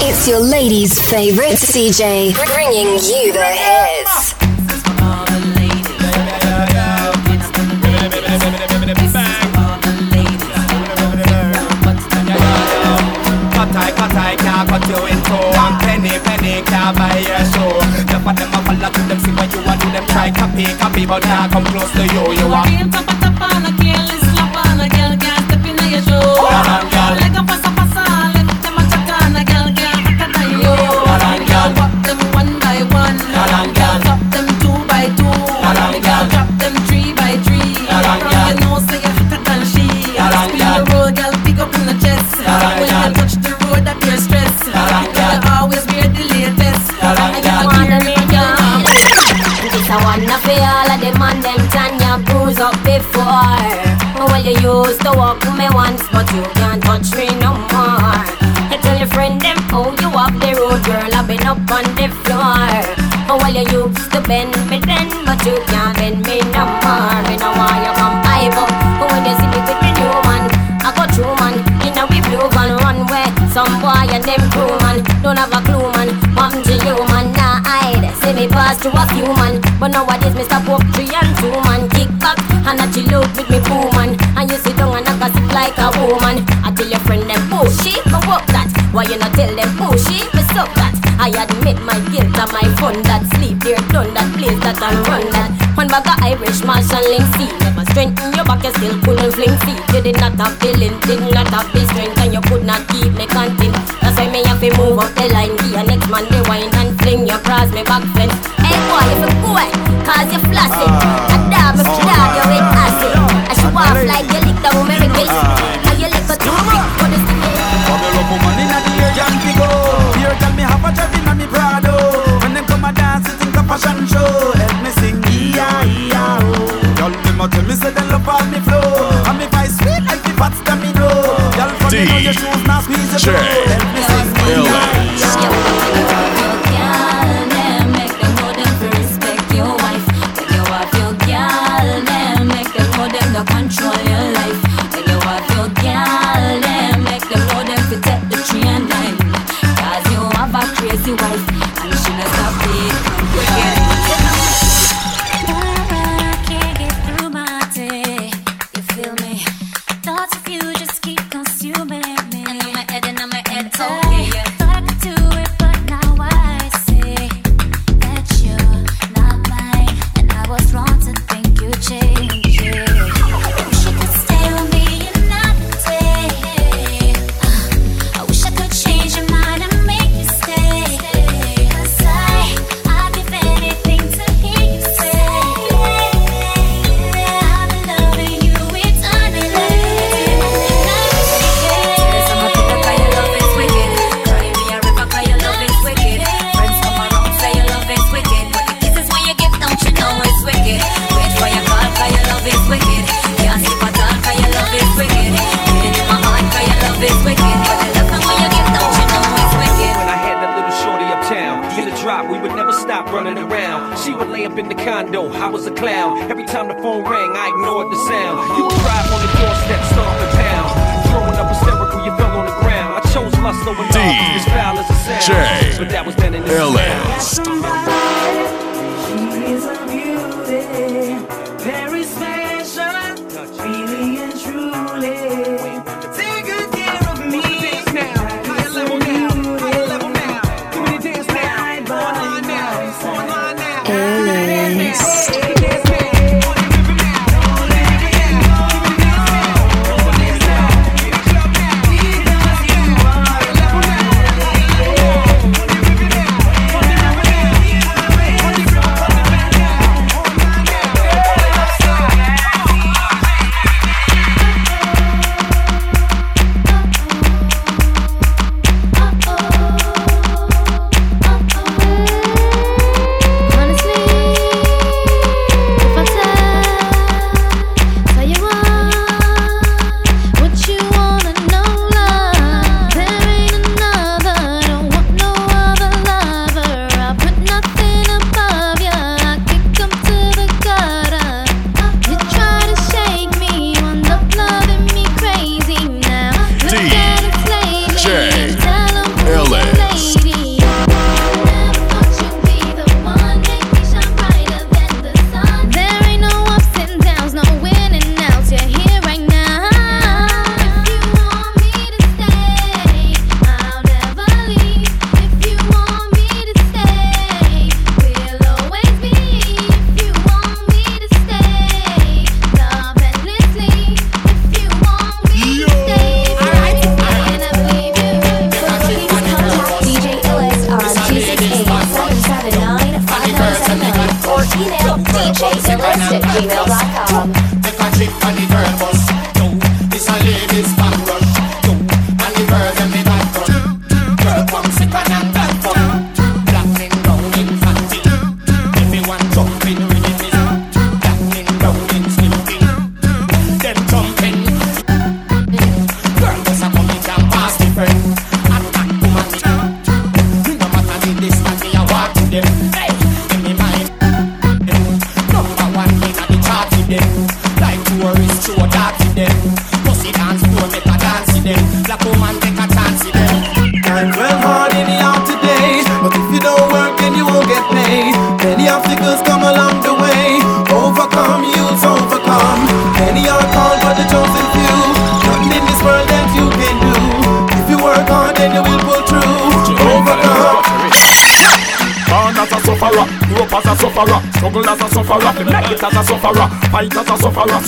It's your ladies' favorite CJ, bringing you the hits. Can't cut you in two Penny, penny, a follow see what you Try copy, copy, but can't come close to you You are Real tapa a a girl can't step in your show. On, girl. Used to walk with me once, but you can't touch me no more. You tell your friend them how you walk the road, girl. I've been up on the floor. Oh, well, you used to bend me then, but you can't bend me no more. Me no want you come high up. When you see me with the new man, I go through man. In a we blue van runway, some boy and them crew man don't have a clue man. What to you man? Nah hide. Say me pass through a few man, but nowadays me stop up three and two man. Kick back and I chill out with me sit down and I gossip like a woman. I tell your friend them pushy, but what that? Why you not tell them oh, pushy? Me suck that. I admit my guilt and my fun that sleep there done that place that and run that. One bag of Irish Marshall link see Never strengthen your back, you still couldn't fling feet You did not have length, did not have the strength And you could not keep me content That's why me have to move up the line Be a next man, the wine and fling your cross me back fence Hey boy, if you go cause you flossing I But DJ Illistic, gmail.com.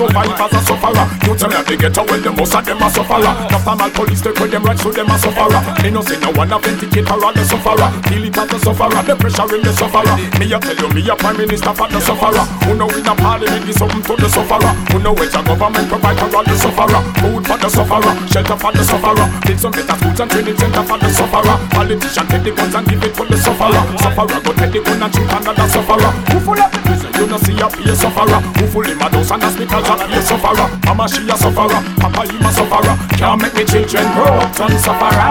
survive as a sufferer. You tell me they get away, the most of them a sufferer. Mal police take with them right, so them a sufferer. Me no say no one authenticate for all the sufferer. It as the sufferer, the pressure in the sufferer. Me a tell you, me a prime minister for the sufferer. Who know in the parliament give something to the sufferer. Who know which a government provide for the sufferer. Food for the sufferer, shelter for the sufferer. Build some better schools and training center for the sufferer. Politician take the guns and give it to the sufferer. Sufferer go take the gun and shoot another sufferer. Who full of you no see a be a sufferer. Who full in my dose and hospitals and be a sufferer. Mama she a sufferer, Papa he a sufferer. Can't make me children grow up and sufferer.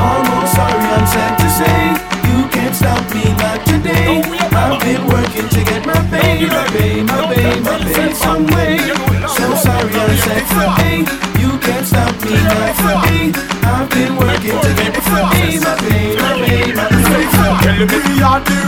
Almost sorry, I'm sad to say. You can't stop me, not today. I've been working to get my pay My pay, my pay, my pay some way. So sorry, I'm sad to say You can't stop me, not today. I've been working to get my pay My pay, my pay, my pay. Tell me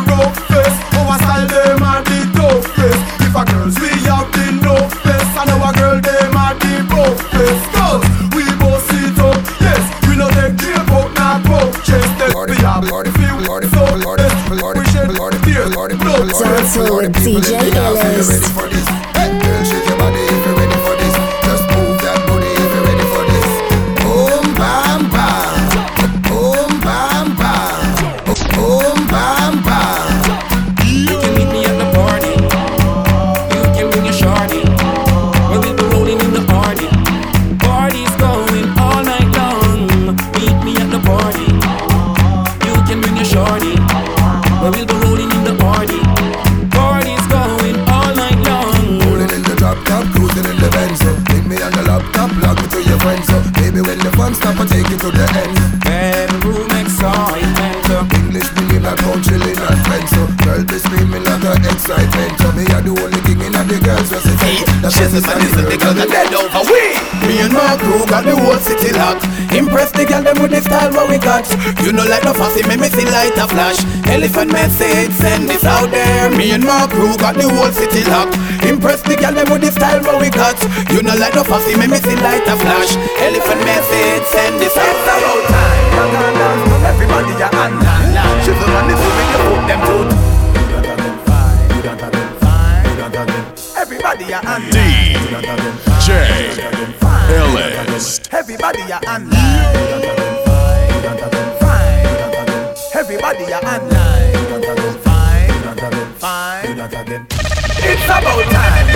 make me see light a flash. Elephant message, send this out there. Me and my crew got the whole city locked. Impress the girl them with the style what we got. You know like no fussy, make me see light a flash. Elephant message, send this out there. about time. Everybody are online. She's the one that's doing you put them to. Everybody are online. DJ Ellis. Everybody are online. Everybody are online. fine fine fine It's about time.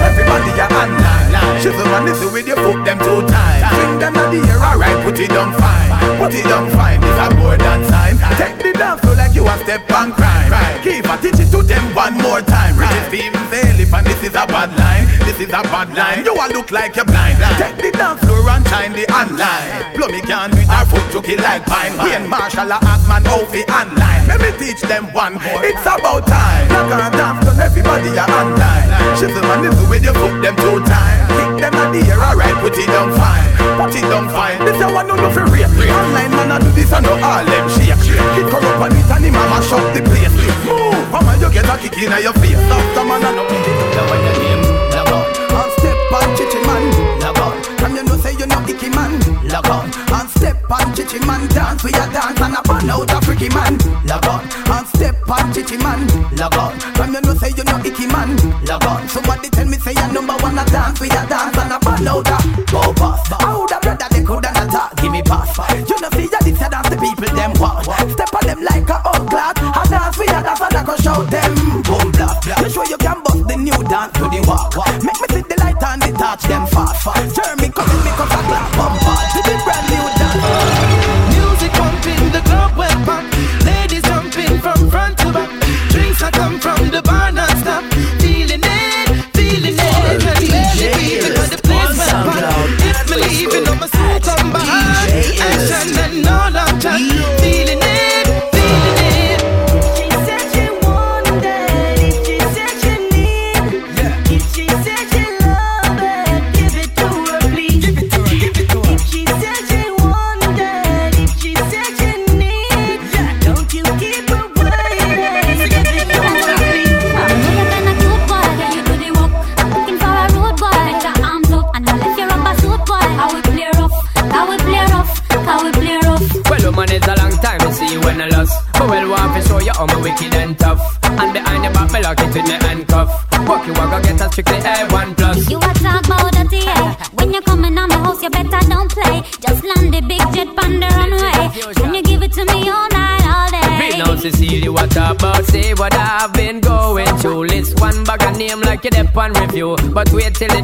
Everybody are online. The one that's with your foot them two times. Bring them at the air, alright, put it down fine. Put it down fine, it's a more than sign. Take the dance floor like you a step on crime. Keep a teach it to them one more time. British Stevens elephant, this is a bad line. This is a bad line. You all look like you're blind. Take the dance floor and shine the online. Me can with our foot to kill like pine. Wayne Marshall, a Atman, Ovi, online. Let me teach them one more. It's about time. Knock on dance, everybody are online. She's the man is the way you put them two times. Kick them at the air, alright, put it down fine. Put it down fine. This a one no no for rape. Online man, I do this, I know all them shake. Kid corrupt and it and him, mama shut the place. Move, mama, you get a kick in your face. After man, I know me. Now when your name, log on. And step on chichi man, log on. From you know say you know icky man, log on. Step on chichi man, dance we a dance and a burn out a freaky man, log on. And step on chichi man, log on. From you know say you know icky man, log on. Somebody tell me say you number one a dance we a dance and a burn out a go pass. How the brother they coulda not talk, give me pass. You know see ya this a dance the people them want. Step on them like a old clock. A dance we a dance and I go shout them boom blah. You sure you can bust the new dance to the walk. Make me see the light and the touch them fast. Jeremy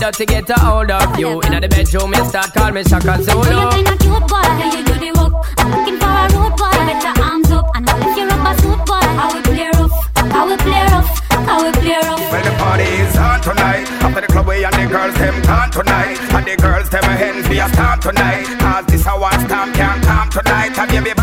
wait till the dirty get a hold of you. In the bedroom, you start call me Shaka Oh, you Zulu. kinda cute boy, can you do the work? I'm looking for a road boy. Better arms up and I'll lift you up a suit boy. I will play rough, I will play rough, I will play rough. Well, the party is on tonight. After the club, we and the girls them gone tonight. And the girls them a hands be a storm tonight. Cause this a one storm can't come tonight. And baby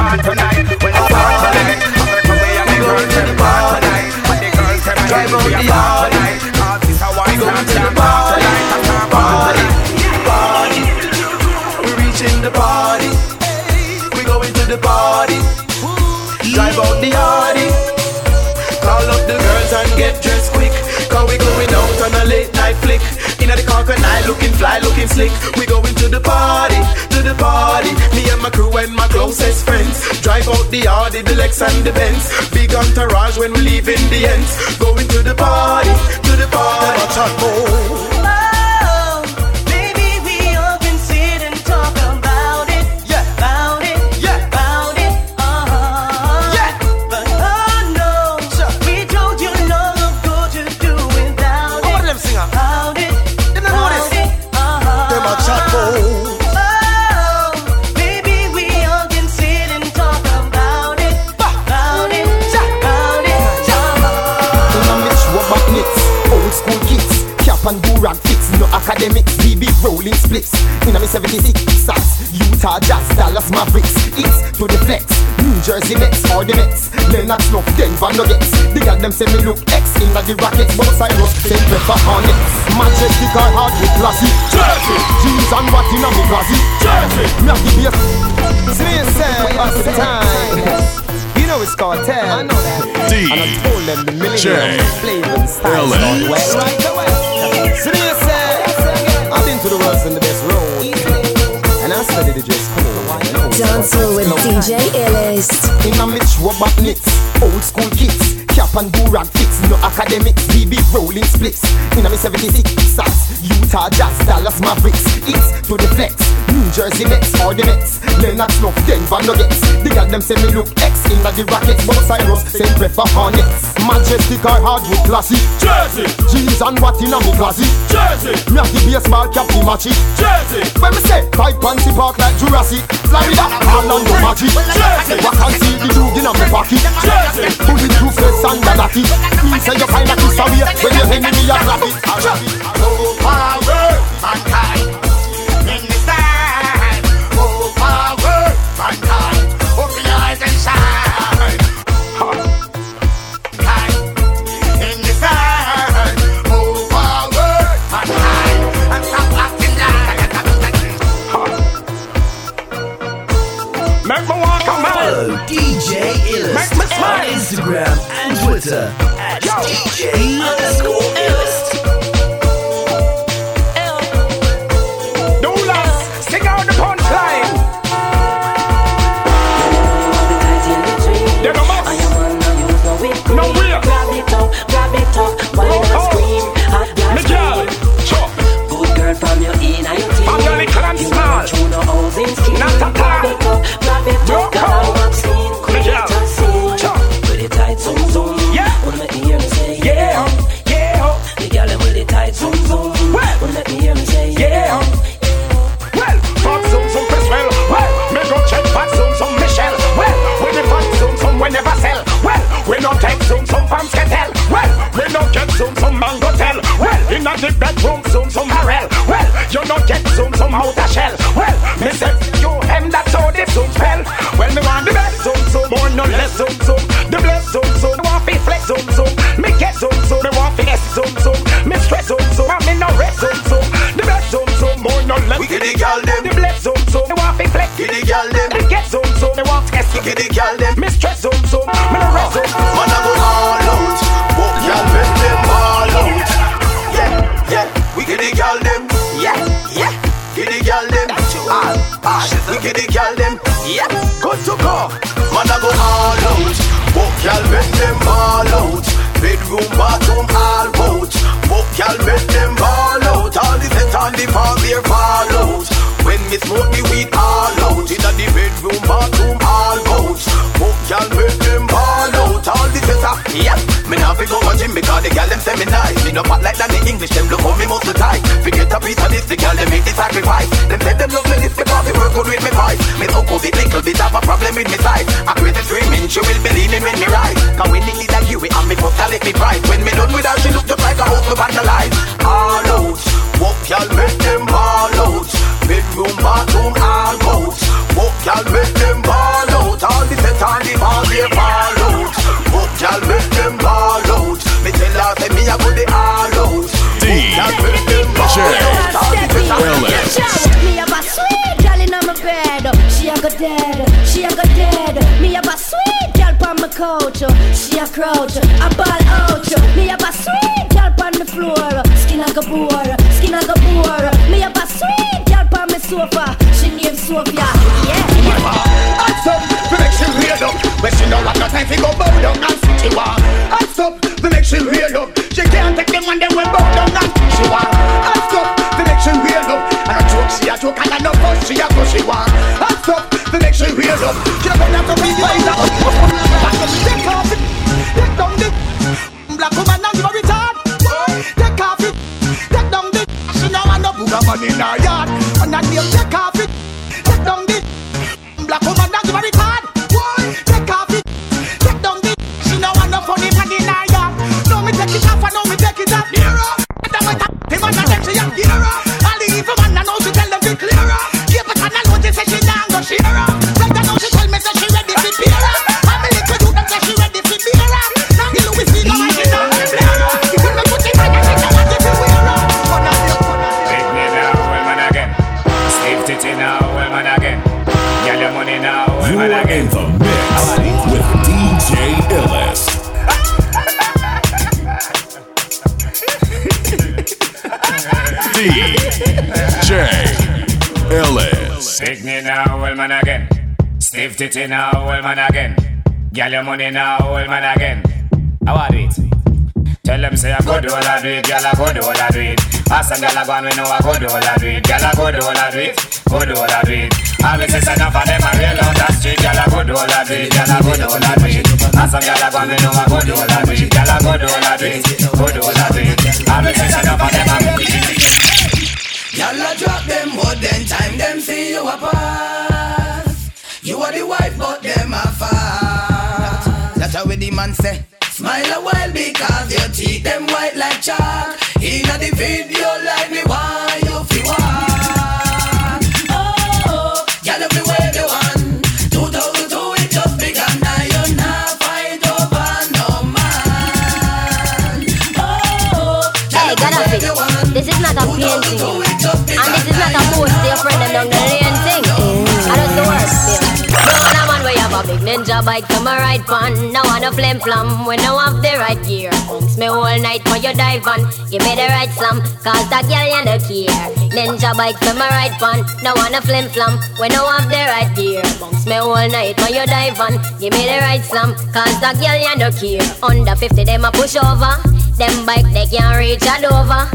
looking fly, looking slick. We going to the party, to the party. Me and my crew and my closest friends. Drive out the Audi, the Lex and the Benz. Big entourage when we leave in the ends. Going to the party, to the party. Oh, say me look X in the Rockets, but Cyrus say prefer Hornets. Majestic or hard with classy, Jersey. Jeans and what in a me classy, Jersey. Me have the bass. See me say, the time? You know it's Kartel. I know that. And I told them the millennium flavor and style LS. start well right away. See me say, I've been to the worst and the best road. And I studied the dress code. Dancehall with DJ Illest. In a Mitch Robot knits, old school kits, cap and do rag fits, no academics, BB rolling splits. In a me 76 sats, Utah Jazz, Dallas Mavericks, it's to the flex, New Jersey Nets or the Mets, Leonard Snuff, Denver Nuggets. The girl them say me look X in the Rockets, but Cyrus say prefer Hornets. Majestic or hardwood classy, Jersey. Jeans and what in a me classy, Jersey. Me have the baseball cap the matchy, Jersey. When me say tight panty park like Jurassic, Florida, Orlando Magic, Jersey. See the jug in a me pocket, Jersey. Bullet proof and a natty. Me say you kinda kiss away when you hear me a clap it. It. Oh, power, mankind. In the side. Oh, power, mankind. Twitter at DJ the gal them make the sacrifice. Them say them love me this because they work good with me voice. Me so cool, it little bit have a problem with me size. I crazy screaming, she will be leaning when me ride. Cause when the leader you it, and me let me price. When me done with her, she look just like a house me vandalize. All out, walk y'all my couch. Oh, she a crouch. Oh, a ball out. Oh. Me have a sweet girl on the floor. Skin like a boar. Skin like a boar. Me have a sweet girl on my sofa. She named Sophia. Yeah. Hands up, we make she real up. When she know what no time fi go bow down and sit she want. Hands up, we make she real up. She can't take them when them when bow down and sit she want. Hands up, we make she real up. And a joke she a joke and no fuss she a fuss she want. Hands up, we make she real up. She gonna have to be wise up. I Steve Titty now, well man again. Get your money now, well man again. How are it? Tell them say I go do all I do it, girl I go do all I do it. Ask some girl I go and we know I go do all I do it, girl I go do all I do it, go do all I do it. All me say enough of them I real on that street, girl I go do all I do it, girl I go do all I do it. Ask some girl I go and we know I go do all I do it, girl I go do all I do it, go do all I do it. All me say enough of them I Y'all a drop them more than time them see you a pass. You are the wife, but them a fast. That's how the man say. Smile a while because your teeth them white like chalk. Inna the video like me why you walk. Oh, fi wave the one. 2002 it just begun. Now you not fight over no man. Oh, Hey, Gaddafi, this is not a painting. And this is not a post your friend them down the lane thing. I don't know work, a big ninja bike to my right pan. No one a flim flam when no have the right gear. Bounce me all night for your dive on. Give me the right slam, cause that girl you no care. Ninja bike to my right pan. No one a flim flam when no have the right gear. Bounce me all night for your dive on. Give me the right slam, cause that girl you no care. Under 50 them a push over. Them bike they can't reach a Dover.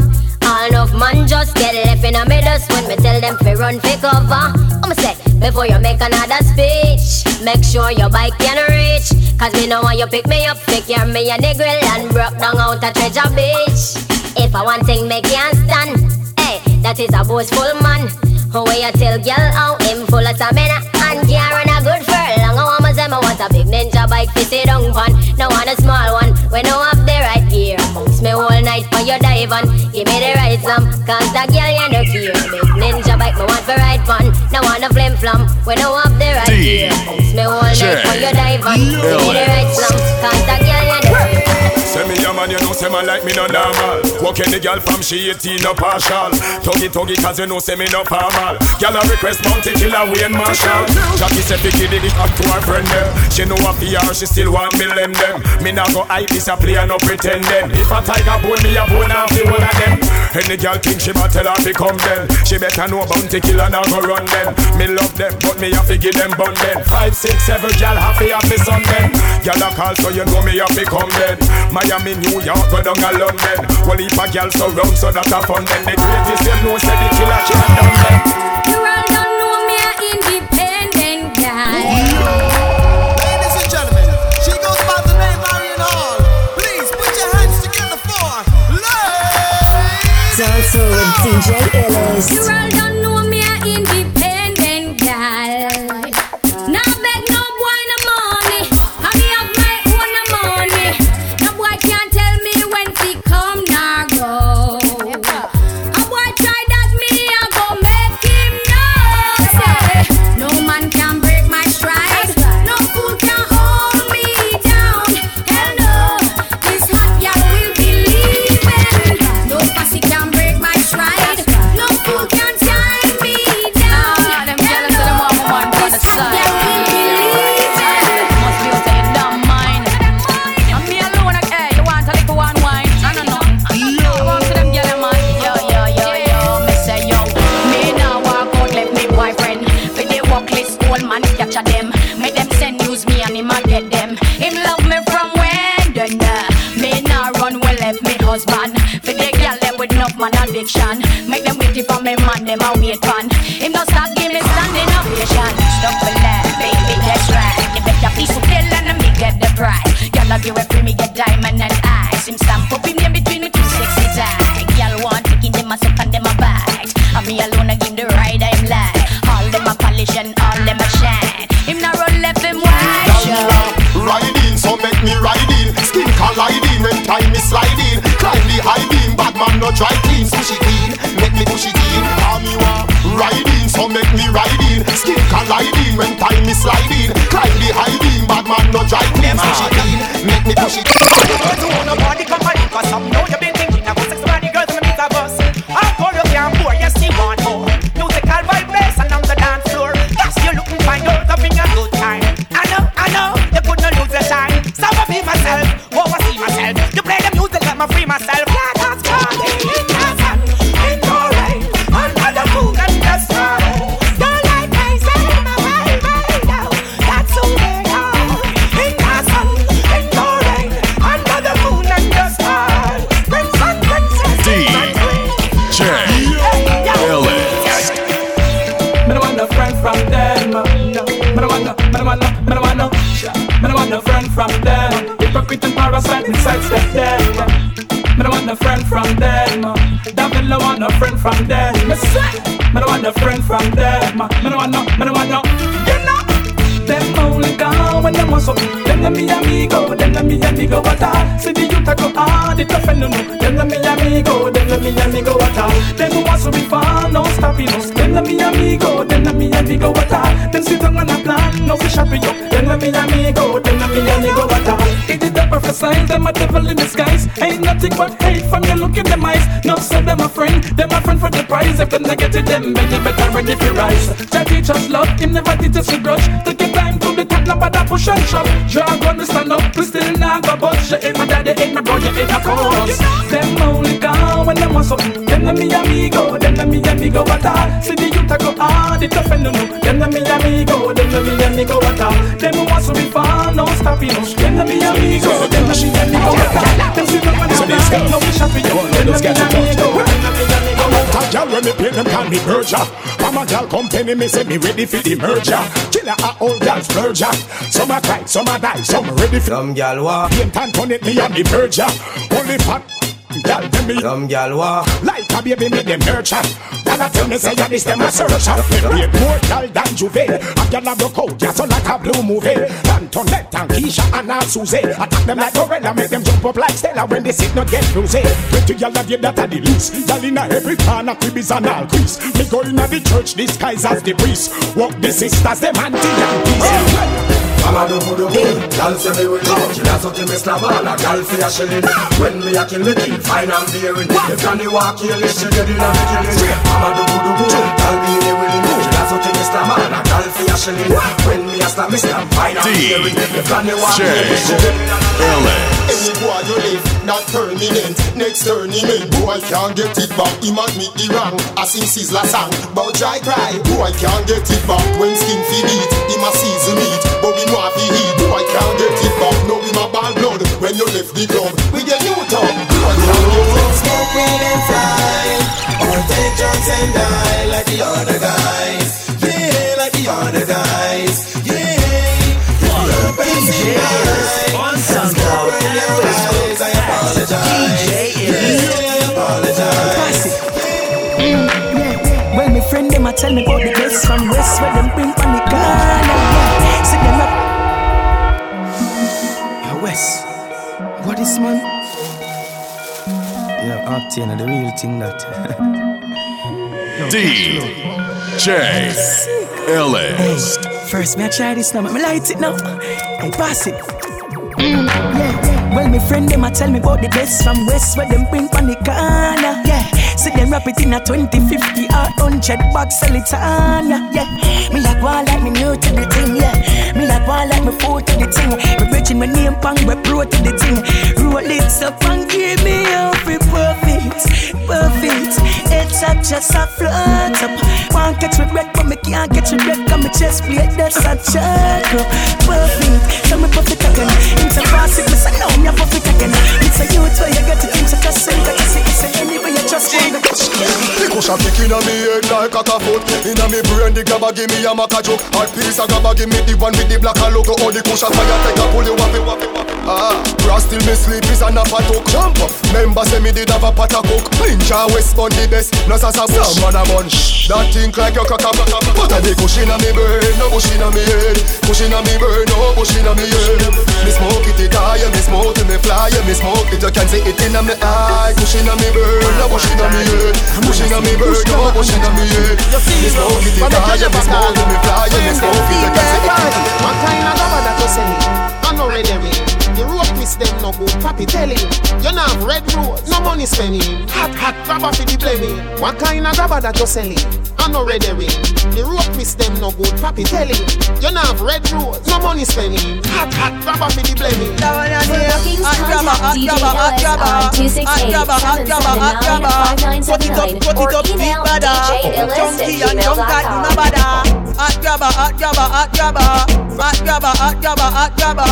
All enough man just get left in a middle when me tell them fi run fi cover. I'ma say before you make another speech, make sure your bike can reach. Cause me know when you pick me up, pick your me a nigga and broke down out a treasure beach. If I want thing make can't stand, hey, that is a boastful man. Who way you tell girl how him full of stamina and can't run a good furlong. I want say me want a big ninja bike fi sit down pan. No want a small one, for dive on. Give me the right slam, cause that girl you no care. Big ninja bike me want for ride fun. No want a flim flam, we no have the right gear. Bounce me all night for your dive on. Give me the right slam, cause that girl you no care. Man, you know, say man like me no normal. Walk any girl from she 18 no partial. Tuggy tuggy cause you know say me no formal. Girl a request Bounty Killer Wayne Marshall. Jackie say fi give it up to her friend them. She know a PR, she still want me lend them. Me nah go hype this a play no pretending. If a tiger bone me a bone off the one of them. Any girl think she but tell her fi come then. She better know Bounty Killer now go run them. Me love them but me have to give them bun them. Five six seven girl happy happy son them. Girl a call so you know me have to come then. Miami, New New York, go down a London. Well, if a girl surround, so that a fun. Then the greatest them know say the killer can't done them. You all don't know me a independent guy. Oh, ladies and gentlemen, she goes by the name Marion Hall. Please put your hands together for ladies. Also with DJ Illis. From them. Hypocrite and parasite, me sidestep them. Me no want no friend from them. Devil no want no friend from them. Me say, me no want no friend from them. Me no want no, me no want no. You know. Them only gone when them want something. Them the me amigo, them the me amigo what all. See the youth a go hard, it tough and no no. Them the me amigo, them the me amigo what all. Them who wants to fun, no stopping us. Them the me amigo, them the me amigo what all. Them sit down on a plan, no fish up. Them the me amigo, them the me amigo what all. It is the perfect sign, them a devil in disguise. Ain't nothing but hate from you look in them eyes. No say them a friend, them a friend for the prize. If them it, them better better ready for rise. Jah teach us love, him never teach us to grudge. Take your time to the top, now but that push and shove. Drag on the stand up, we still not go budge. You ain't my daddy, ain't my brother, ain't my cause. Them only gone when them want something. Them the me amigo, them the me amigo what all. See the youth a go hard, it tough and no no. Them the me amigo, them the me amigo what all. Them who wants to be fun, no stopping us. Them the me amigo, them the me amigo what all. Them sit down on the plan, no fish happy up. Them the me amigo, them the me amigo what all. Gal when me play them call me Berger. From a gal company me say me ready for the merger. Killer a old gal splurger. Some a cry, some a die, some ready for. Some gal wa. Paint and turn it me on the verger. Only fat. Gal them me Some gal wa. like a baby me them nurture. Gal a tell me say ya this them a search. Me rate more gal than Juve. A gal a broke out so like a blue movie. Antoinette and Keisha and all Susie. Attack them like gorilla, make them jump up like Stella when they sit not get bruised. Pretty gal a get that a the least. Gal inna every corner cribbies and all crease. Me go inna the church disguise as the priest. Walk the sisters them auntie and peace. Mama do voodoo boom, gal say me will live Killer something me slap on a gal for a shilling When me a kill me kill, fine and bearing If Granny walk here, she dead in a me killing Mama do voodoo boom, gal be me. Willing Killer something me slap on a gal for a shilling When me a slap me slam, fine and bearing If Granny walk here, she dead in a me killing the boy you live not permanent. Next tournament, boy can't get it back. Him admit the wrong. I sing sizzler song, but dry cry. Boy can't get it back. When skin fi beat, him a season meat, but we know fi heat. Boy can't get it back. No him a bad blood when you left the club. We get new top. Boy can't get it. Smoke weed and fly, or take drugs and die like the other guys. Yeah, like the other guys. Yeah, yeah. Tell me about the best from West where them bring on the Ghana. Yeah. See them up. Yo, West, what is man? Yeah, Octane, the real thing that. DJ Ellis. First, me I try this now, me light it now. I pass it. Mm, yeah. Well, my friend them a tell me about the best from West where them bring on the corner. Yeah, see them rap it in a 20, 50 or 100 bucks sell it on. Yeah, me like one like me new the thing. Yeah, me like one like me foot to the thing. Me bridging my name pang we pro to the thing. Roll it up and give me every perfect, perfect. It's a just a float up. One catch me breath, but me can't catch me breath. Cause me chest plate that's a up. Perfect, so me it again. It's a pass it, say no, me a it again. It's a youth where you get to things like a sing, like a sing, say anyway you just to The cushion kick inna me head like a foot Inna me brain the grabber give me a maca joke Hot piece of grabber give me the one with the black and logo All the cushion fire take a pull you wap it wap it wap it. Ah, bra still me sleep is a nap talk Jump up, member say me did have a pot a cook Ninja West Bun the best, no sasa bush. Some man a munch, that think like your crack a But a the cushion inna me brain, no bush inna me head. Cushion inna me brain, no bush inna me head. Me smoke it, it high, me smoke it, me fly Me smoke it, you can see it inna me eye. Cushion inna me brain, no bush inna me head. Cushion inna me brain, no bush inna me head. Me smoke it, it high, me smoke it, me fly Me smoke inna me What that you selling? I know red every. The rope twist them no good. Papi tell him. You not have red rose, no money spending. Hot hot rubber for the blaming. What kind of rubber that you selling? I know red every. The rope twist them no good. Papi tell him. You not have red rose, no money spending. Hot hot rubber for the blaming. For bookings, contact DJ Ellis on 268-779-5979 or email djellis@gmail.com. Hot grabber, hot grabber, hot grabber, hot grabber, hot grabber, hot grabber.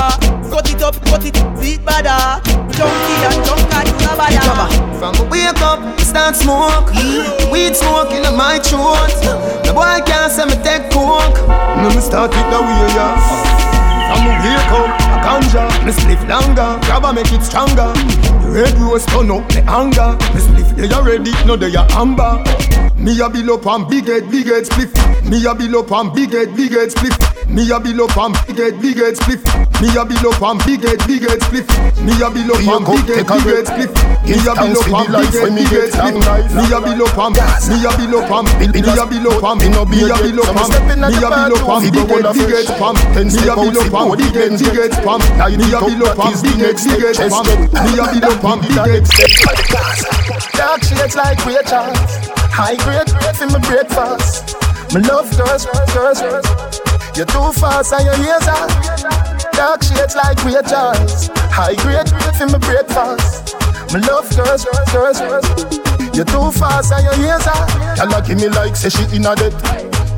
Cut it up, cut it, beat badder. Ah? Junkie and junk and you no bother. From me wake up, start smoke. Mm. Weed smoke in my throat. The boy can't say me take coke. No me start it the way yeah From wake up, a ganja Me spliff longer, grabber make it stronger The red rose turn up me anger Me spliff they already, no they are amber Me a bill up on big head, big head spliff Me a bill up on big head, big head spliff Me a bill up on big head, big head spliff Me a bill up on big head, big head spliff Me a bill up on big head, big head spliff Me a bill up on big head, big head spliff Me a bill up on, me a bill up on, me a bill up on, me a bill up on, me a bill up on big head, big head spam Me a bill up on big head, big head spam Me a bill up on big head, big head Me a up on big head Dark shades like Rachel. High grade, grade for my breakfast. Me love girls, girls, girls. You're too fast and your ears are. Dark shades like Rachel. High grade, grade for my breakfast. Me love girls, girls, girls. You too fast and your ears are Y'all give me like say she in a debt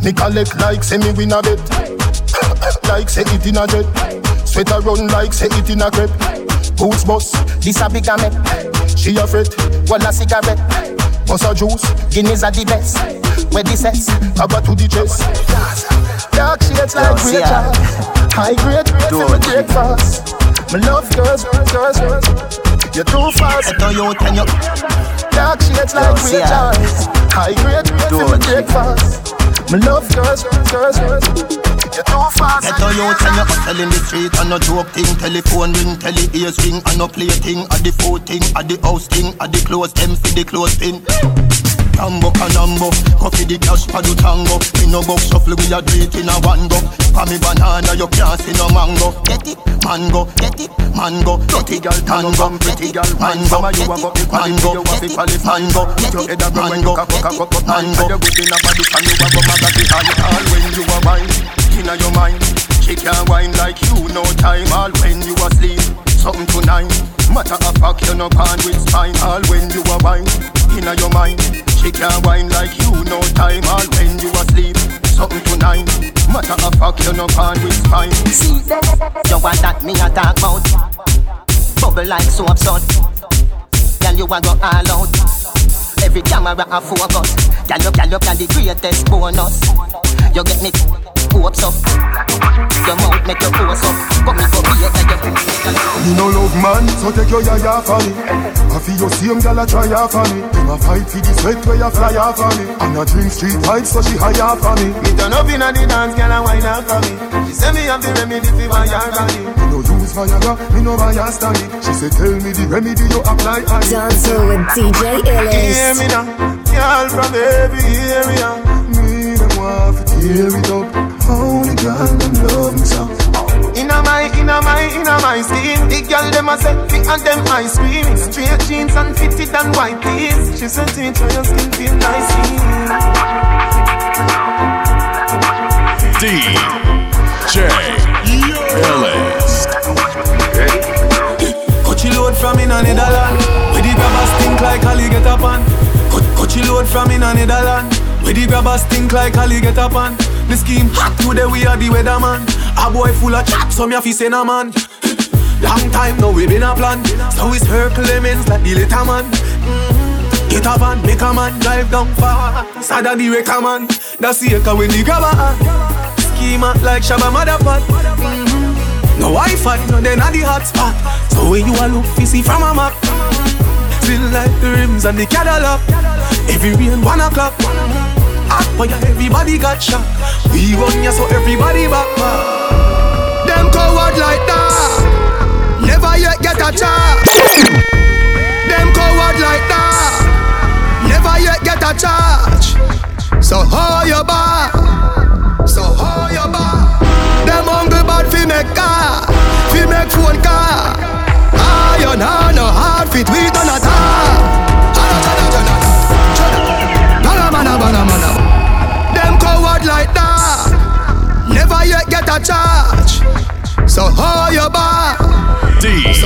Me collect like say me win a bet Like say it in a jet Sweater run like say it in a crepe Boots bust, this a big me. She a fret, well a cigarette Bust a juice, Guinness are the best Where the sex, I got to the chest Dark shades like Rachel. High grade, grade my breakfast. Me love girls, girls, girls. You're too fast. Eto yo ten yo Dark shades like Rachel. High grade, grade my breakfast. Me love girls, girls, girls. You're too fast. Eto yo ten yo Telling the street and no joke thing Telephone ring, tele ears ring. And no play thing, a the food thing A the house thing, a the clothes them for the clothes thing Tambo canambo, coffee the cash for the tango. In no box shuffle we a do it in a one go. For me banana you can't see no mango. Get it, mango, get it, mango. Get it, tango, get it, mango Get it, mango, get it, mango. Get it, mango, get it, mango. You good enough for this and you a go maga the all All when you a wine, inna your mind She can't wine like you no time. All when you asleep, something tonight Matter of fact you no pan with spine. All when you a wine, inna your mind. She can't wine like you no time. All when you asleep, something tonight Matter of fact you no pan with spine. See you want that me a talk about? Bubble like so absurd Girl you a go all out. Fi camera a focus. Gal up, gal up, gal the greatest bonus. You get me hopes up. Your mouth make your pose up. Come me go here, gal you Me no love man, so take your yaya for me. I feel your same gal a try off for me. Them a fight for the sweat where you fly off for me. And I drink street vibes so she high off for me. Me turn up inna the dance, girl a wine up for me. She say me have the remedy for my yard body. Me no use Viagra, me no buy a stanny. She say tell me the remedy you apply on me. Dancing with DJ Hear me now, girl from every area. Me them want to tear it up. Only girl them love me so. Inna my, inna my, inna my skin. The girl them a say, fit and them ice cream. Straight jeans and fitted and white tees. She said, teach her your skin feel nice. DJ Illest. Coachy load from in a Netherland Where the grabbers stink like Ali get up on Co- Coachy load from in a Netherland Where the grabbers stink like Ali get up on The scheme hot today we are the weatherman. A boy full of chat so me a fi say no man. Long time now we been a plan. So it's her Clemens like the little man. Mhm. Get a van, make a man drive down far Sada the wrecker man. That's the echo when the grabber. Schema like Shabba Motherpot mm-hmm. No Wi-Fi, no then at the hotspot. So when you a look, you see from a map. Still like the rims and the Cadillac. Every rain, one o'clock Hot boy, everybody got shot We run ya so everybody back Them coward like that. Never yet get a charge. Them coward like that. Never yet get a charge. So how you bar? So how you bar? DJ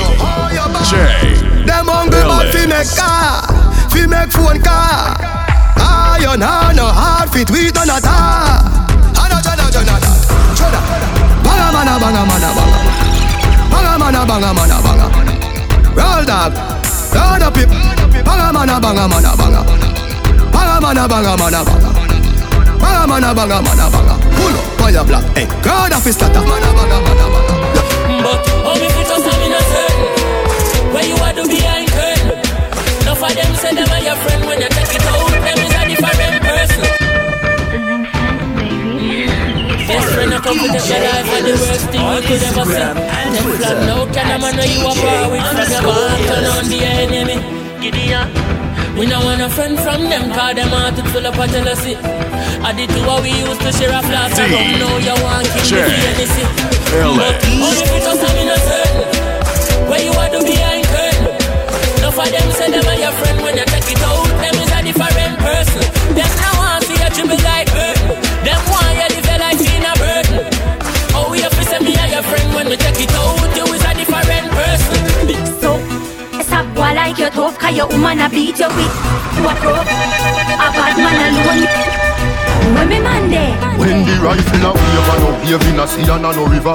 Them hungry but fi make car, fi make phone car. Iron hand no hard fit we done a tar. Ana jana jana jana. Banga mana banga mana banga. Banga mana banga mana banga. Roll dog. Roll up it. Banga mana banga mana banga. Banga mana banga mana banga. Banga mana banga mana banga. Pull up fire black. Hey, God of his slaughter. Mana banga mana banga. But how me fit us in a certain Where you are do behind curtain Enough of them say them are your friend When you take it out Them is a different person Best friend I come with the life And the worst thing you could ever see Them flag now Can a man know you are far with From your back turn on the enemy Gideon we no want a friend from them Cause them heart is full of a jealousy I did two what we used to share a flask of rum Now you want to kill me for anything Ellis. Only fit us I'm in a certain Where you are do behind curtain Enough of them say them are your friend. When you take it out Them is a different person. Them now want see you dribble like burden Them want you live your life in a burden Oh we have to say me are your friend. When we take it out You is a different person. So, stop boy like you tough Cause your woman a beat you with. What rope? A bad man alone When the rifle a wave and no wave in a sea and a no river.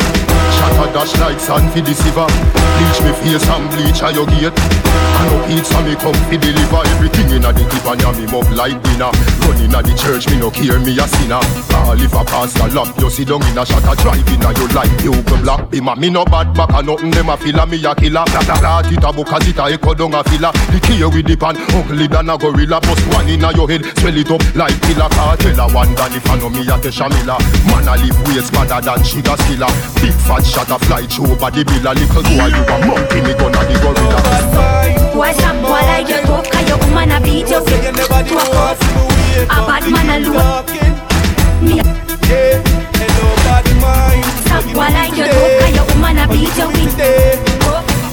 A dash like sand for the silver Bleach me face and bleach a your gate. And no pizza me come fi deliver. Everything in a the give and me mug like dinner. Running a the church me no care me a sinner. All if a pastor lock you sit down in a shot drive in a your life You go black. Be me no bad back and nothing them a feel a me a killer. Start it a book as it a echo down a filler. The key with the pan ugly than a gorilla Bust one in a your head. Swell it up like killer Kartel a one than if I know me a Tesha Miller Man a live ways madder than sugar skiller Big fat shot a fly through body bill a little boy you a monkey me gonna the gorilla. Boy stop boy? Like you tough Cause your woman a beat you with What rope? A bad man alone. Me. Yeah, hello bad mind. Stop boy? Like you tough Cause your woman a beat you with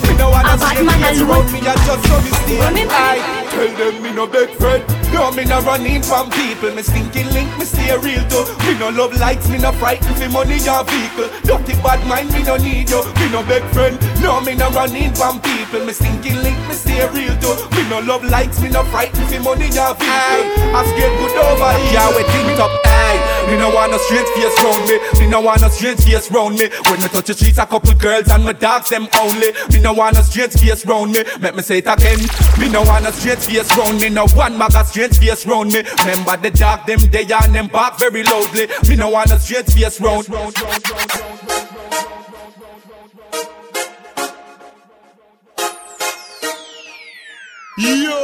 Me no wanna A bad man friends alone. around me, I just so me stay When me I tell them me no big friend No, me no running from people Me stinking link, me stay real too Me no love likes, me no frightened for money or vehicle Dirty bad mind, me no need you Me no big friend No, me no running from people Me stinking link, me stay real too Me no love likes, me no frightened for money or vehicle As get good over here Yeah, we think up, aye Me no want no strange face round me. Me no want no strange face round me. When me touch the streets, a couple girls and my dogs them only. Me no want no strange face round me. Make me say it again. Me no want no strange face round me. No one mag a strange face round me. Remember the dog them day and them back very loudly. Me no want no strange face round. Yo.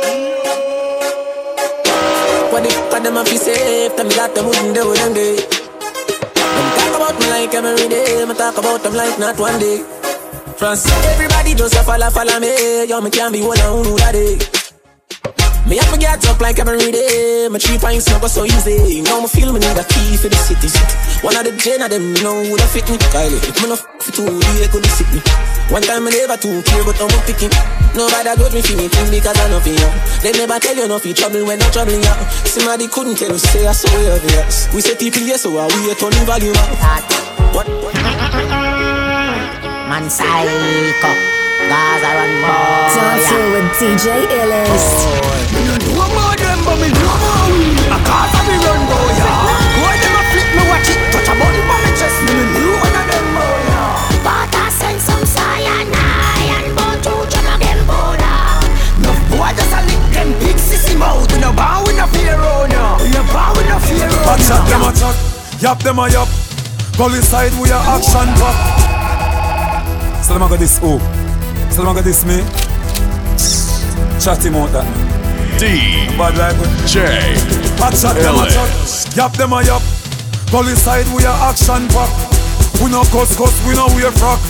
What the fuck them a fi safe? Tell me that them wouldn't do them day. Them talk about me like every day. Me talk about them like not one day. France, everybody just a follow, follow me. Yo, me can't be one on who that day. Me have to get up like every day. My three pints never so easy. Now me feel me need a key for the city. One of the gen of them know who da fit me. Kylie, if me no f for two, they could sit me. One time me never too care, but I'm picking. Nobody got me feeling because I know for you. They never tell you nothing trouble when I'm troubling you. Somebody couldn't tell you say I saw you obvious. We say TPS, so I we a turning volume up. What? Man psycho Gaza run boy Dancing with DJ Illest. Me no know more them, but me know more we. A cause of me run boy, yeah. Boy them a flip me watch it, touch a button for me chest. Me no know one of them boy, yeah. But I send some cyanide and bone to jam again border. No boy just a lick them big sissy mouth. We no bow, we no fear on ya. We no bow, we no fear on Hot shot them a chat, yap them a yap. Gully side we a action pack. So them a go this who? So them a go this me? Chat him out that man. D Bad like we. J Hot shot them a Ellis. chat, yap them a yap. Gully side we a action pack. We no cuss cuss, we no wear frock.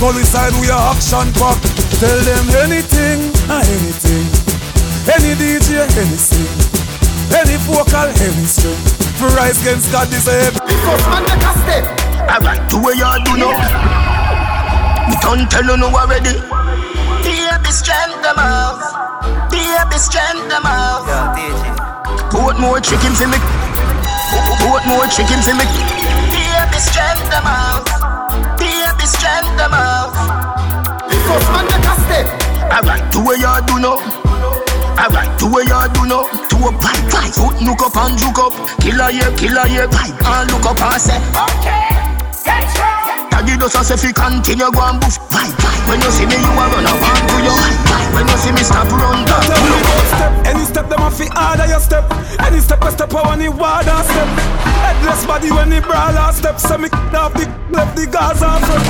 Gully side we a action pack. Tell them anything, ah anything. Any DJ, any sing. Any vocal, any string. For rise against God this a heavy. Because man make a step. Alright, do what you do now. Me don't tell you no already. Baby, strength them out. Baby, strength them out. Put more chicken for me. Put more chicken for me. Baby, strength them out. Baby, strength them out. Because man make a step. Alright, do what you do now. Alright, do what you do now. Do a pipe, pipe, foot look up and juke up. Killer here, killer here, pipe, and look up and say, okay, get strong. Daddy does us if you continue go and boof, pipe, pipe. When you see me, you a run, I want to you, pipe, pipe. When you see me, stop run, down. Tell me what step, any step them a fi harder your step. Any step a step I want the water step. Headless body when the brawler step. So me off the left the Gaza front.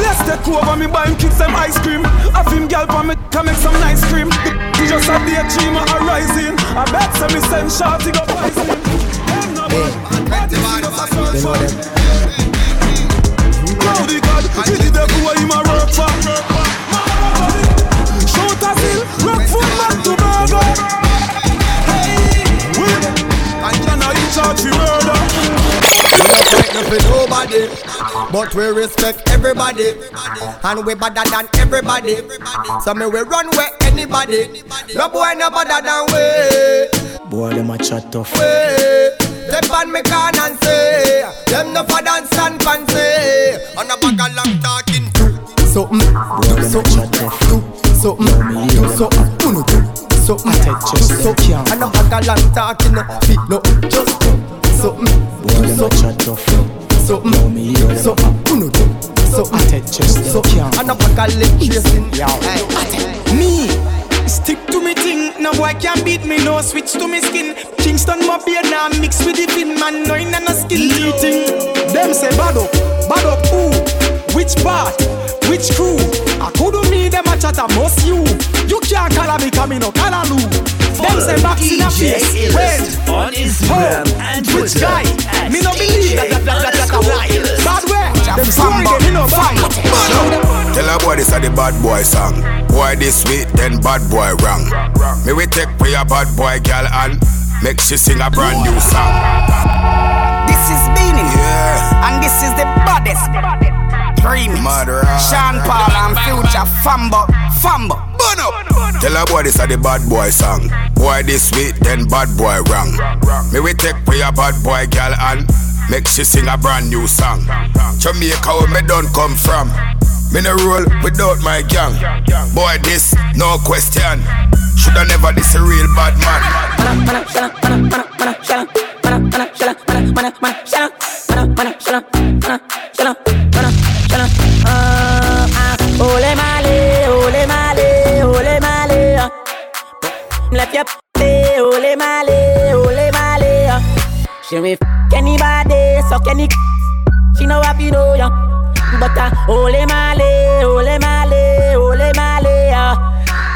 Let's take over me buy him kids them ice cream. Have him gal for me can make some nice cream. He just a day dream a rising. I bet say me send shorty go poison. You know them. God, he the devil where him a work for. Shoot a still, rock foot man to burger. Hey, we, you charge for murder. We not fighting for nobody, but we respect everybody, and we better than everybody. So me we run where anybody. No boy no better than we. Boy, them a chat tough. we. Step on me can and say, them no for dance and fancy. On a bag of long talking. Something, mm, do something, mm, do something, mm, do something, do something, do something. And a bag of long talking, fit no, just do something, do something, something, do something, do something, just something. And a bag of leg tracing, Me, No boy can beat me, no switch to me skin. Kingston my beard now mix with the fin man, no in no skill eating. Them say bad up, bad up who? Which part? Which crew? I couldn't me them a chat a must you. You can't call me come no call you. Them say box in a face. Wait, on Instagram and which Twitter guy? at Me no believe that that that that that a lie. DJ Them story them me no buy. Tell a boy this a the bad boy song. Boy this sweet, then bad boy wrong. Me we take for your bad boy girl and make she sing a brand new song. This is Beenie. Yeah. And this is the baddest. Remix. Mother. Sean Paul and Future Fambo. Fambo. Tell a boy this a the bad boy song. Boy this sweet, then bad boy wrong. Me we take for your bad boy girl and make she sing a brand new song. Jamaica where me don't come from. Me no roll without my gang. Boy this, no question. Shoulda never this a real bad man. mana, shala, mana, mana, shala, mana, She me f anybody, suck any. She know what you know, yeah. But uh, ole male, ole male, ole male.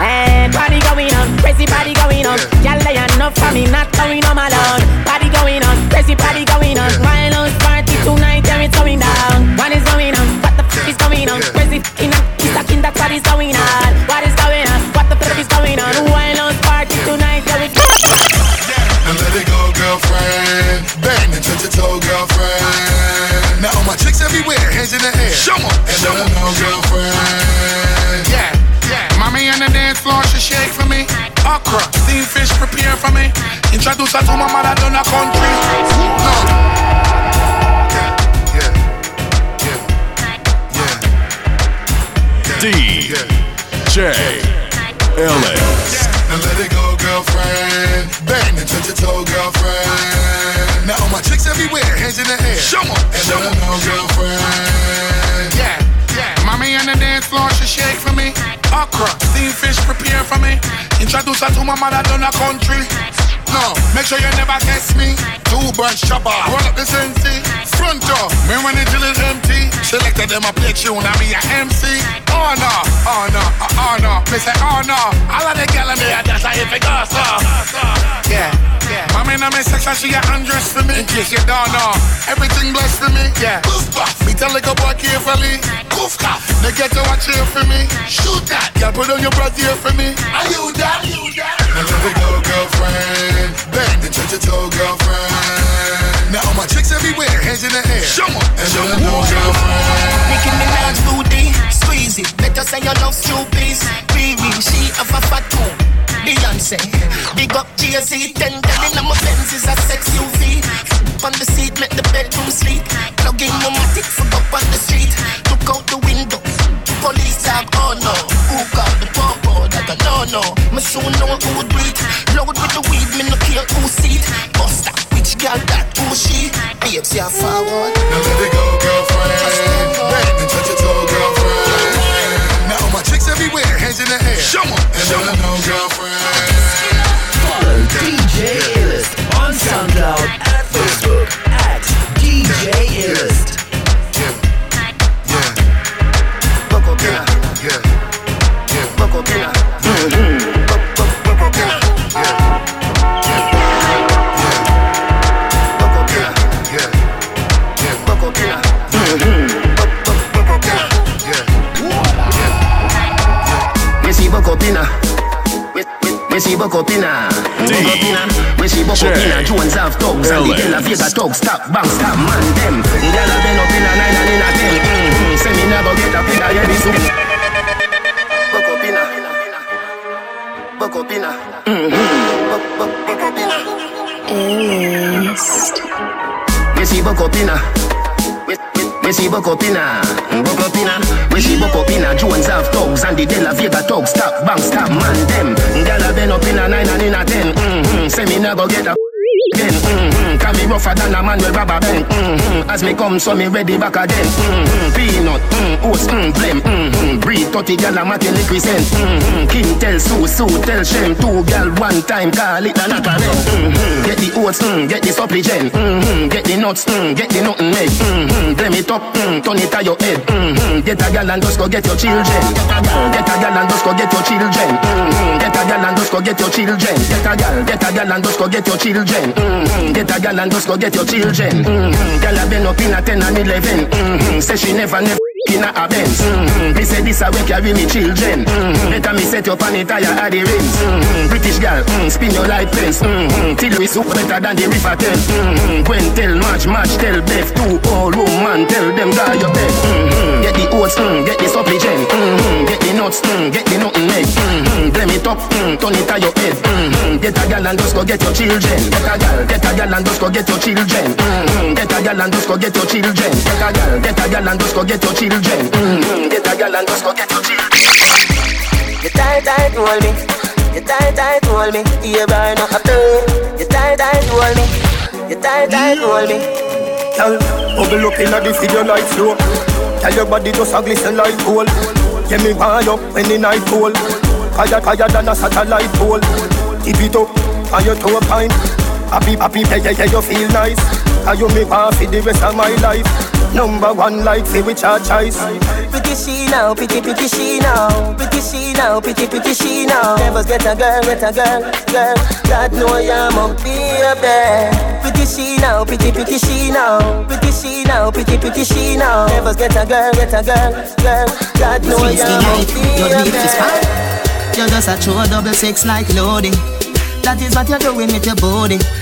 Hey, party going on, crazy party going on. Y'all lay enough for me, not going on my lawn. Party going on, crazy party going on. Violence party tonight, yeah, it's going down. What is going on? What the f is going on? Crazy f***ing up, he's talking, that's what is going on. What hands in the air. Show 'em, and show let 'em know, girlfriend. Yeah, yeah. Mommy on the dance floor, she shake for me. Okra, steam fish, prepare for me. Introduce her to my mother down the country. No. Yeah, yeah, yeah, yeah. DJ Illest. Now let it go, girlfriend. Bang and touch your toe, girlfriend. Now all my chicks everywhere, hands in the air. Show 'em, and let 'em know, girlfriend. Yeah, yeah. Mommy on the dance floor, she shake for me. Okra, steam fish, prepare for me. Introduce her to my mother down the country. No, make sure you never guess me. Two bunch chopper, roll up the sensi. Front door, me when the till is empty. Selected them a play tune, I be a MC. Oh no, oh no, oh, no. Me say oh no. All of the gal in there, that's how you figure so. Yeah, yeah. Mommy in my section, she a undressed for me. In case you don't know, everything blessed for me. Yeah. Poof. Me tell like a boy carefully. Poof, cough. They get to watch here for me. Shoot that. Girl, put on your bra here for me. Are you that? You that? Now let it go, girlfriend. Bang and touch your toe, girlfriend. Now all my chicks everywhere, hands in the air. Show 'em, and let 'em know, girlfriend. Nicki Minaj booty, squeeze it. Better say you love Snoopy's. Baby, she have a fat too. Beyonce, big up Jay-Z. Ten telling I'm a Benz is a sex UV. On the seat, make the bedroom sleep. Plug in your matic, fuck up on the street. Look out the window. Police tag, oh no. Who got the pump? That a no no. Me soon know who do it. Load with the weed, me no care who see it. Bust that which girl that who she? Babes, yeah forward. Now let it go, girlfriend. Bang and touch your toe, girlfriend. Now all my chicks everywhere, hands in the air. Show 'em, and let 'em know, girlfriend. Follow DJ Illest on SoundCloud and Facebook at DJ Illest. We see Bokopina. We- we- We see Bokopina. Stop, man, them. Gyal a been up in a nine and in a ten. Mm-hmm. Say me never get a pin, I hear this soon. Bokopina. Bokopina. Mm-hmm. Bok- bok- Bokopina. We see Bokopina. We- we- We see Bokopina. Bokopina. We see Bokopina. Jones have thugs and the De La Vega thugs. Stop, bang, stop, man, them. Gyal a been up in a nine and in a ten. Mm-hmm. Say me never get a again. Mm-hmm. Can me rougher than a man with rubber band. Mm-hmm. As me come, so me ready back again. Mm-hmm. Peanut, mm, oats, mm, blem. Mm-hmm. Breed 30 gal a matin represent. Mm-hmm. King tell Sue, Sue tell Shem. Two gal one time, call it a rent. Mm-hmm. Get the oats, mm, get the supplement. Mm-hmm. Get the nuts, mm, get the nothing made. Mm-hmm. Blem it up, mm, turn it to your head. Mm-hmm. Get a gal and just go get your children. Get a gal and just go get your children. Mm-hmm. Get a gal and just go get your children. Get a gal, get a gal and just go get your children. Mm-hmm. Get a gal and just go get your children. Mm-hmm. Gal a been up in a 10 and 11. Mm-hmm. Say she never, never in a Benz. Mm-hmm. Me say this a way carry me children. Mm-hmm. Better me set up on it tire at the rims. Mm-hmm. British mm, spin your light fence. Mm-hmm. Till we soup better than the river tell. Mm-hmm. Gwen tell March, March tell Beth. Two old woman tell them guy your bed. Mm-hmm. Get the oats, get the supplement. Mm-hmm. Get the nuts, get the nothing make. Mm-hmm. Blame it up, turn it to your head. Mm-hmm. Get a gal and just go get your children. Get a gal, get a gal and just go get your children. Mm-hmm. Get a gal and just go get your children. Get a gal, get a gal and just go get your children. Mm-hmm. Get a gal and just go get your children. You tight, tight, hold me. You tight, tight, hold me. Yeah, burn up. You tight, tight, hold me. You tight, tight, hold me. Girl, bubble up inna the video like flow. Tell your body just a glisten like gold. Yeah, me want you when the night cold. Higher, higher than a satellite pole. Keep it up, on your toe pine. Happy, happy, yeah, yeah, yeah, you feel nice. And you me want for the rest of my life. Number one like say which our choice. Pretty she now, pretty pretty she now, pretty she now, pretty pretty she now. Never get a girl, get a girl, girl. God know I'm up baby. Pretty she now, pretty pretty she now, pretty she now, pretty pretty she now. Never get a girl, get a girl, girl. God know I'm up baby. You're just a true double six like loading. That is what you're doing with your body.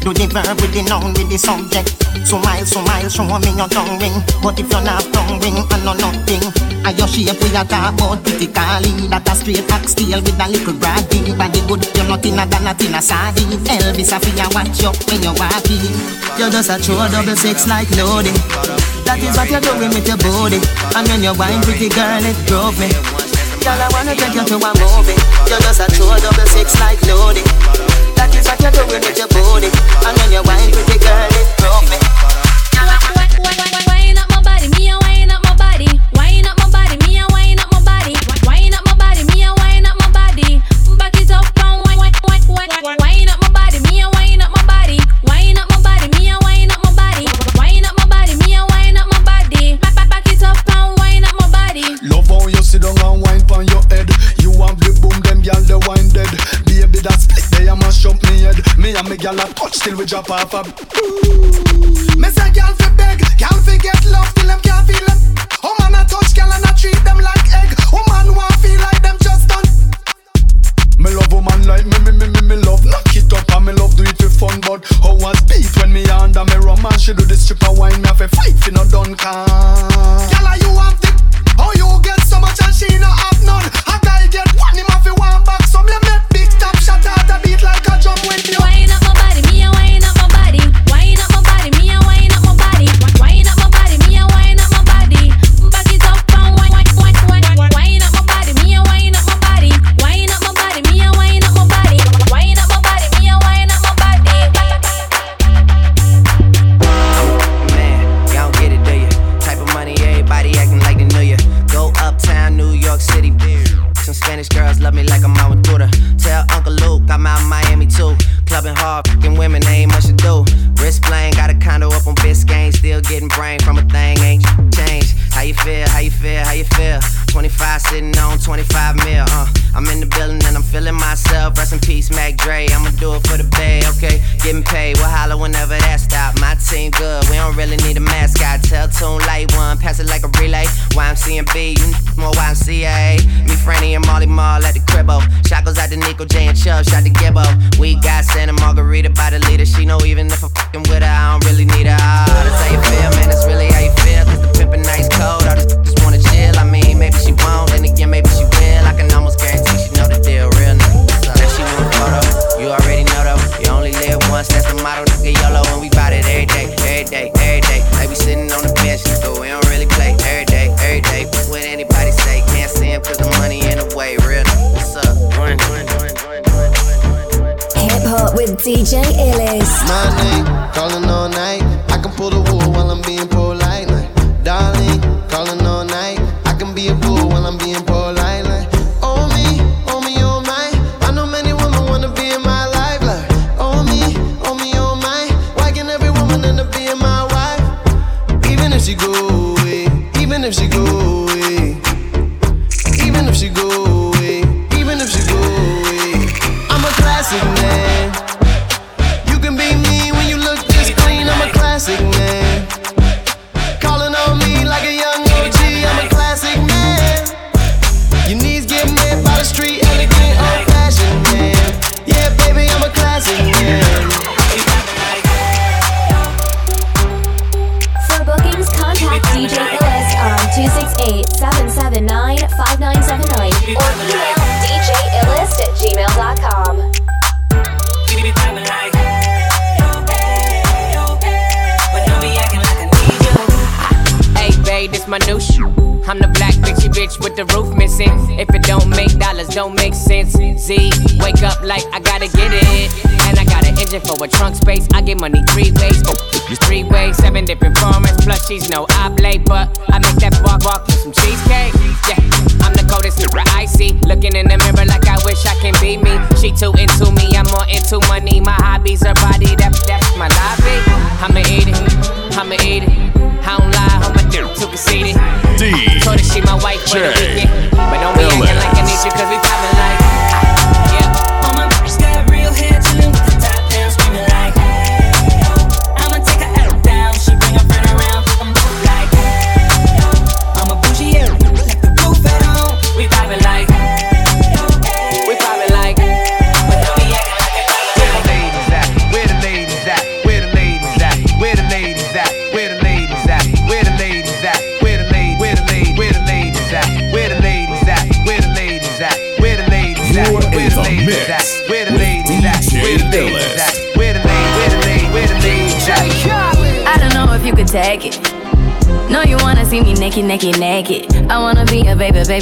Do the verb with the noun with the subject. So mile, so mile, show me your tongue ring. But if you're not tongue ring, I know nothing. I your shape we a talk about critically. That a straight back steel with a little braggy. Body good, you're not in a not in a sardine. Elvis, I feel watch you when you walk in. You're just a true double six like loading. That is what you're doing with your body. And when you wine, pretty girl, it drove me. Girl, I wanna take you to a movie. You're just a true double six like loading. That is what you're doing with your body. And when you wine, pretty girl, it drove and me gyal a touch till we drop off a. Me say gyal fi beg, gyal fi get love till them can't feel it. Oh man a touch gyal and I treat them like egg. Oh man want feel like them just done. Me love woman like me, me, me, me, me love Knock it up and me love do it for fun But how was beat when me under me rum And she do the stripper wine Me a fight for no done can DJ Illest. My name, calling all night. I can pull the wool while I'm being polite.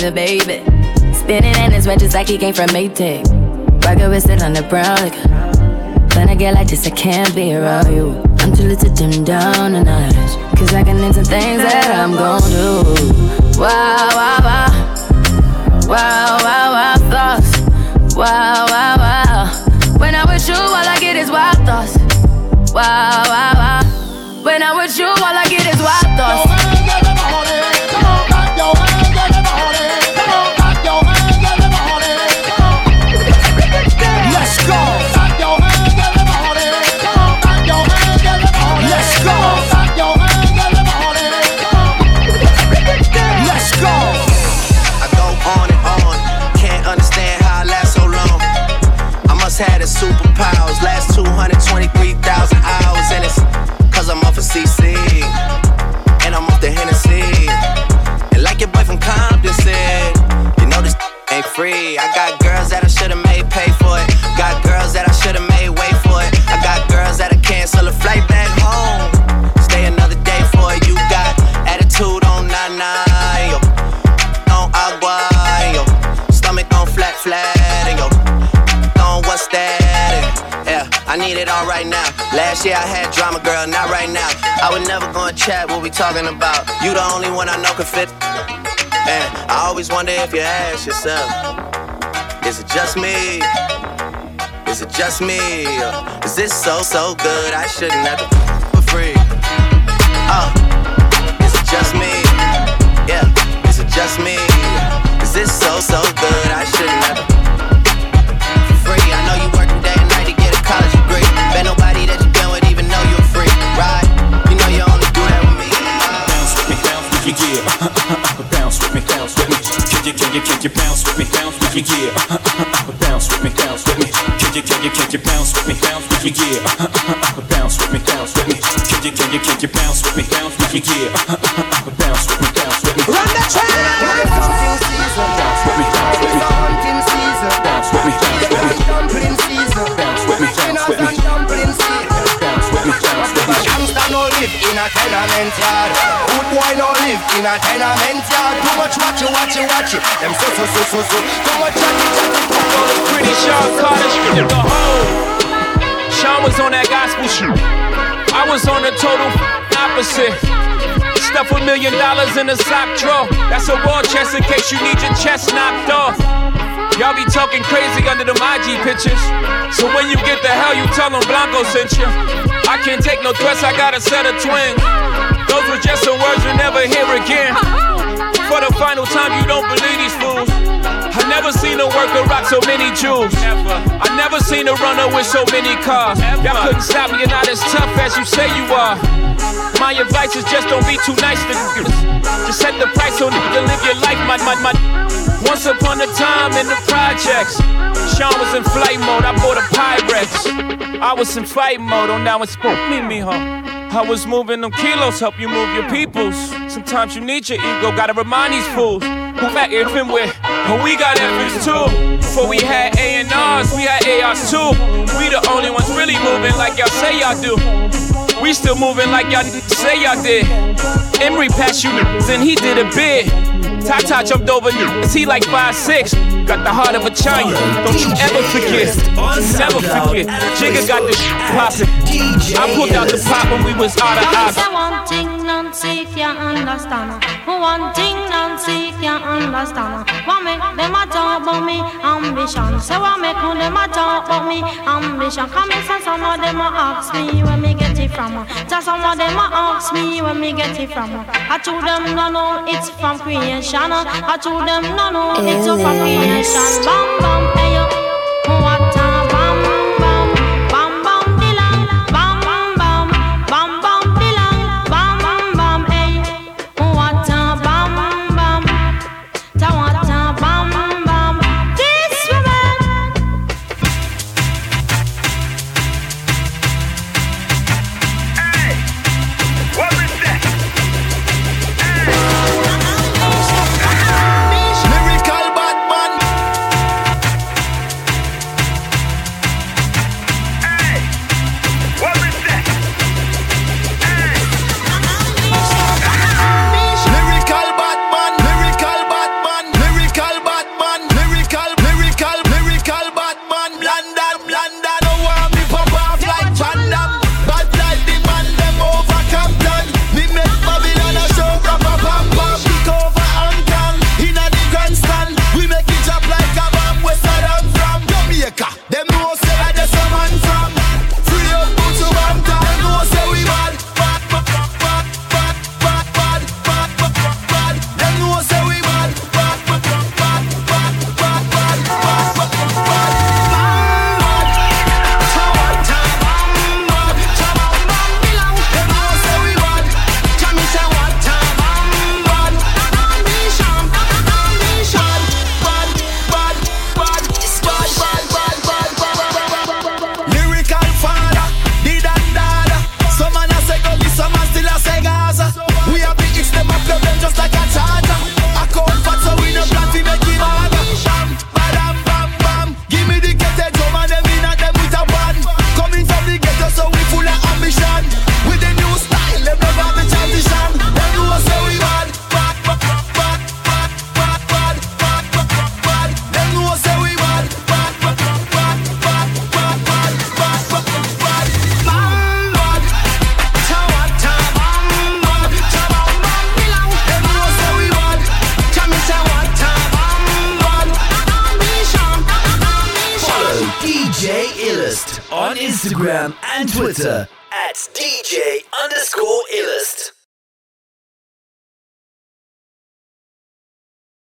A baby. Spinning in his red just like he came from Maytag. Rocket with it on the brown like When I get like this, I can't be around you. I'm too little to dim down a notch. Cause I can into things that I'm gon' do. Wow, wow, wow. Wow, wow, wow, thoughts. Wow, wow, wow. When I'm with you, all I get is wild thoughts. Wow, wow, wow. When I'm with you, all I get is wild thoughts. Free. I got girls that I should've made pay for it, got girls that I should've made wait for it. I got girls that'll cancel a flight back home, stay another day for it. You got attitude on nine yo on agua, your stomach on flat, flat, your on what's that? Yeah, I need it all right now. Last year I had drama, girl, not right now. I would never go and chat what we talking about. You the only one I know can fit. And I always wonder if you ask yourself, is it just me? Is it just me? Is this so, so good? I shouldn't have to for free. Uh, is it just me? Yeah, is it just me? Is this so, so good? I shouldn't have to bounce yeah. bounce with me, bounce with me. Can you, can you, can you bounce with me, bounce with me, yeah. bounce with me, bounce with me. Can you, can you, can you bounce with me, bounce with me, yeah. bounce with me, bounce with me. Can you, can you, can you bounce with me, bounce with me, yeah. bounce with me, bounce with me. Run the track. A tenement yard. Good boy no live in a tenement yard. Too much watch you, watch you, watch you. Them so so so so so. Too much chatty chatty. Pretty Sean Carter, strip the hoe. Sean was on that gospel shit. I was on the total opposite. Stuff a million dollars in a sock drawer. That's a war chest in case you need your chest knocked off. Y'all be talking crazy under the IG pictures. So when you get the hell, you tell them Blanco sent you. I can't take no threats, I got a set of twins. Those were just some words you'll never hear again. For the final time, you don't believe these fools. I never seen a worker rock so many jewels. I never seen a runner with so many cars. Y'all couldn't stop me, you're not as tough as you say you are. My advice is just don't be too nice to niggas. Just set the price so nigga live your life, my, my, my. Once upon a time in the projects, Sean was in flight mode. I bought a Pyrex. I was in fight mode. Oh, now it's spook me, huh? I was moving them kilos, help you move your peoples. Sometimes you need your ego, gotta remind these fools who back if and with. But we got efforts too. Before we had A&Rs, we had ARs too. We the only ones really moving like y'all say y'all do. We still moving like y'all say y'all did. Emery passed you and he did a bid. Tata jumped over you. Is He like five six. Got the heart of a giant. Don't you ever forget. Never forget. Jigga got the poppin'. I pulled out the pot when we was out of option. One thing Nancy can't understand. One thing Nancy can't understand. Why make them a talk about me ambition? Say why make all them a talk about me ambition? Come and say some of them a ask me where me get it from. Just some of them a ask me where me get it from. I told them no no, it's from creation ocean. I told them no no, it's a fascination. Bam bam, hey yo, what?